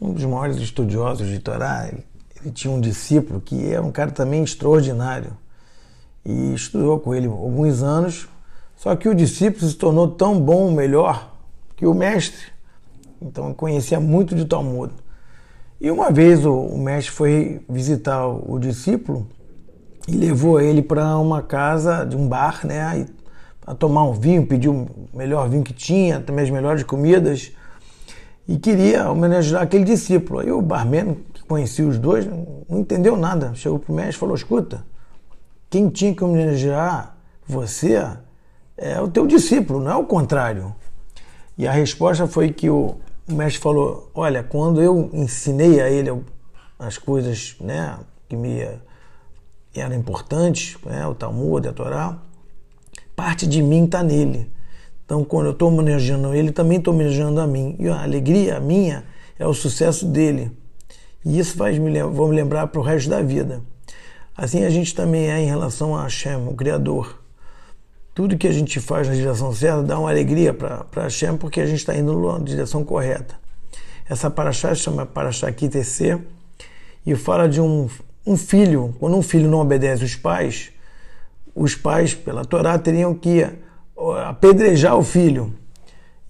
um dos maiores estudiosos de Torá, ele, ele tinha um discípulo que é um cara também extraordinário e estudou com ele alguns anos. Só que o discípulo se tornou tão bom, melhor, que o mestre. Então conhecia muito de Talmud. E uma vez o, o mestre foi visitar o, o discípulo e levou ele para uma casa de um bar, né? Para tomar um vinho, pediu o melhor vinho que tinha, também as melhores comidas e queria homenagear aquele discípulo. Aí o barman, que conhecia os dois, não entendeu nada. Chegou para o mestre e falou: Escuta, quem tinha que homenagear você é o teu discípulo, não é o contrário. E a resposta foi que o mestre falou: Olha, quando eu ensinei a ele as coisas né, que me eram importantes, né, o Talmud, a Torá, parte de mim está nele. Então, quando eu estou homenageando ele, também estou homenageando a mim. E a alegria minha é o sucesso dele. E isso faz me, vou me lembrar para o resto da vida. Assim a gente também é em relação a Hashem, o Criador. Tudo que a gente faz na direção certa dá uma alegria para Hashem porque a gente está indo na direção correta. Essa paraxá chama Paraxá Kitec e fala de um, um filho. Quando um filho não obedece os pais, os pais, pela Torá, teriam que apedrejar o filho.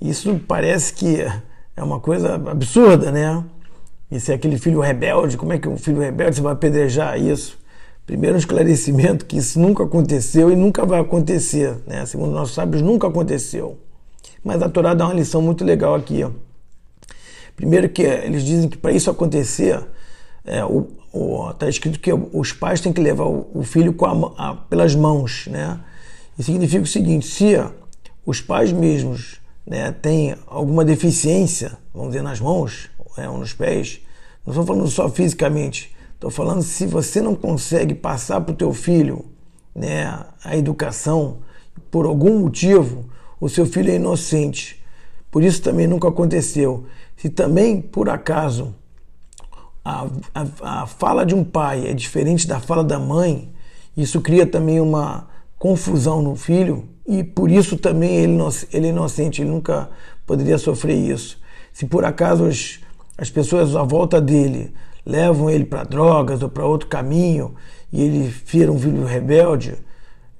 Isso parece que é uma coisa absurda, né? E se é aquele filho rebelde, como é que um filho rebelde você vai apedrejar isso? Primeiro, um esclarecimento que isso nunca aconteceu e nunca vai acontecer, né? Segundo nossos sábios, nunca aconteceu. Mas a Torá dá uma lição muito legal aqui. Primeiro que eles dizem que para isso acontecer, é, o, está escrito que os pais têm que levar o, filho a, a, pelas mãos, né? E significa o seguinte: se os pais mesmos né, têm alguma deficiência, vamos dizer, nas mãos né, ou nos pés, não estou falando só fisicamente, estou falando se você não consegue passar para o teu filho né, a educação por algum motivo, o seu filho é inocente. Por isso também nunca aconteceu. Se também, por acaso, a, a, a fala de um pai é diferente da fala da mãe, isso cria também uma, confusão no filho e por isso também ele, ele é inocente, ele nunca poderia sofrer isso. Se por acaso as, as pessoas à volta dele levam ele para drogas ou para outro caminho e ele vira um filho rebelde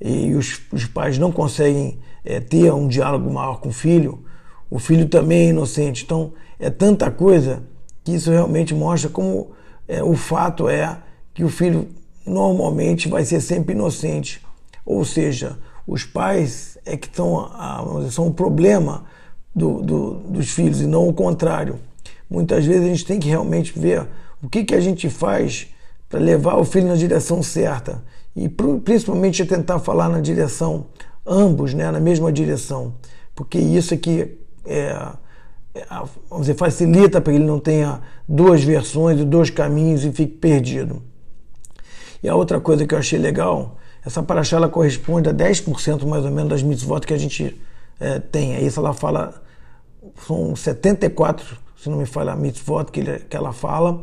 e os, os pais não conseguem é, ter um diálogo maior com o filho, o filho também é inocente. Então é tanta coisa que isso realmente mostra como é, o fato é que o filho normalmente vai ser sempre inocente ou seja, os pais é que estão, são o problema do, do, dos filhos e não o contrário. Muitas vezes a gente tem que realmente ver o que, que a gente faz para levar o filho na direção certa e principalmente tentar falar na direção, ambos, né, na mesma direção, porque isso aqui é, é, vamos dizer, facilita para que ele não tenha duas versões e dois caminhos e fique perdido. E a outra coisa que eu achei legal essa paraxá ela corresponde a 10% mais ou menos das mitzvot que a gente é, tem. Aí ela fala, são 74, se não me falha, mitzvot que, ele, que ela fala.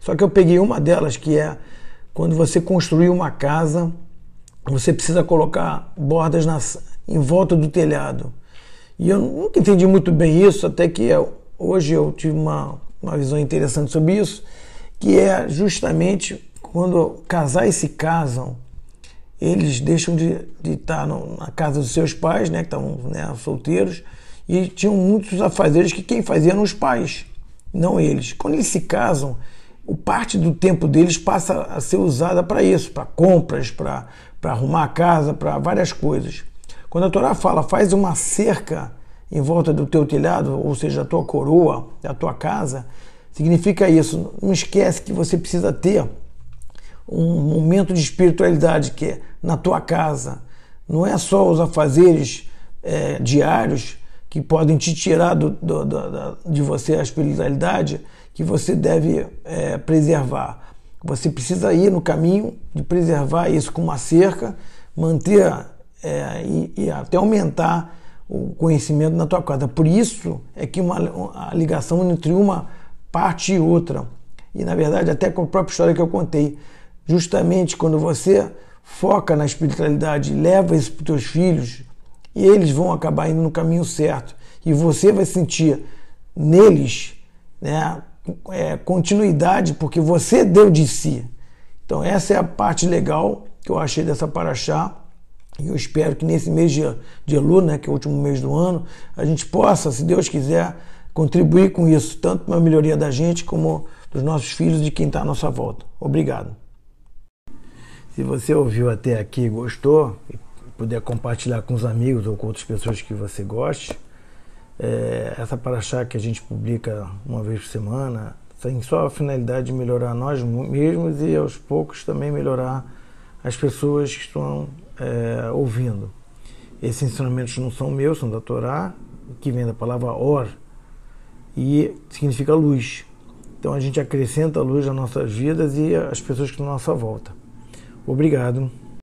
Só que eu peguei uma delas que é quando você construir uma casa, você precisa colocar bordas nas, em volta do telhado. E eu nunca entendi muito bem isso, até que eu, hoje eu tive uma, uma visão interessante sobre isso, que é justamente quando casais se casam, eles deixam de, de estar no, na casa dos seus pais, né, que estavam né, solteiros, e tinham muitos afazeres que quem fazia eram os pais, não eles. Quando eles se casam, o parte do tempo deles passa a ser usada para isso, para compras, para arrumar a casa, para várias coisas. Quando a Torá fala, faz uma cerca em volta do teu telhado, ou seja, da tua coroa, da tua casa, significa isso. Não esquece que você precisa ter um momento de espiritualidade que é na tua casa. Não é só os afazeres é, diários que podem te tirar do, do, do, de você a espiritualidade que você deve é, preservar. Você precisa ir no caminho de preservar isso com uma cerca, manter é, e, e, até aumentar o conhecimento na tua casa. Por isso é que uma, a ligação entre uma parte e outra. E na verdade, até com a própria história que eu contei, justamente quando você foca na espiritualidade, leva isso para os teus filhos, e eles vão acabar indo no caminho certo. E você vai sentir neles né, é, continuidade porque você deu de si. Então essa é a parte legal que eu achei dessa paraxá. E eu espero que nesse mês de, de Elu, né, que é o último mês do ano, a gente possa, se Deus quiser, contribuir com isso, tanto para a melhoria da gente como dos nossos filhos e de quem está à nossa volta. Obrigado. Se você ouviu até aqui e gostou, e puder compartilhar com os amigos ou com outras pessoas que você goste, é, essa paraxá que a gente publica uma vez por semana tem só a finalidade de melhorar nós mesmos e aos poucos também melhorar as pessoas que estão é, ouvindo. Esses ensinamentos não são meus, são da Torá, que vem da palavra or, e significa luz. Então a gente acrescenta a luz às nossas vidas e às pessoas que estão à nossa volta. Obrigado.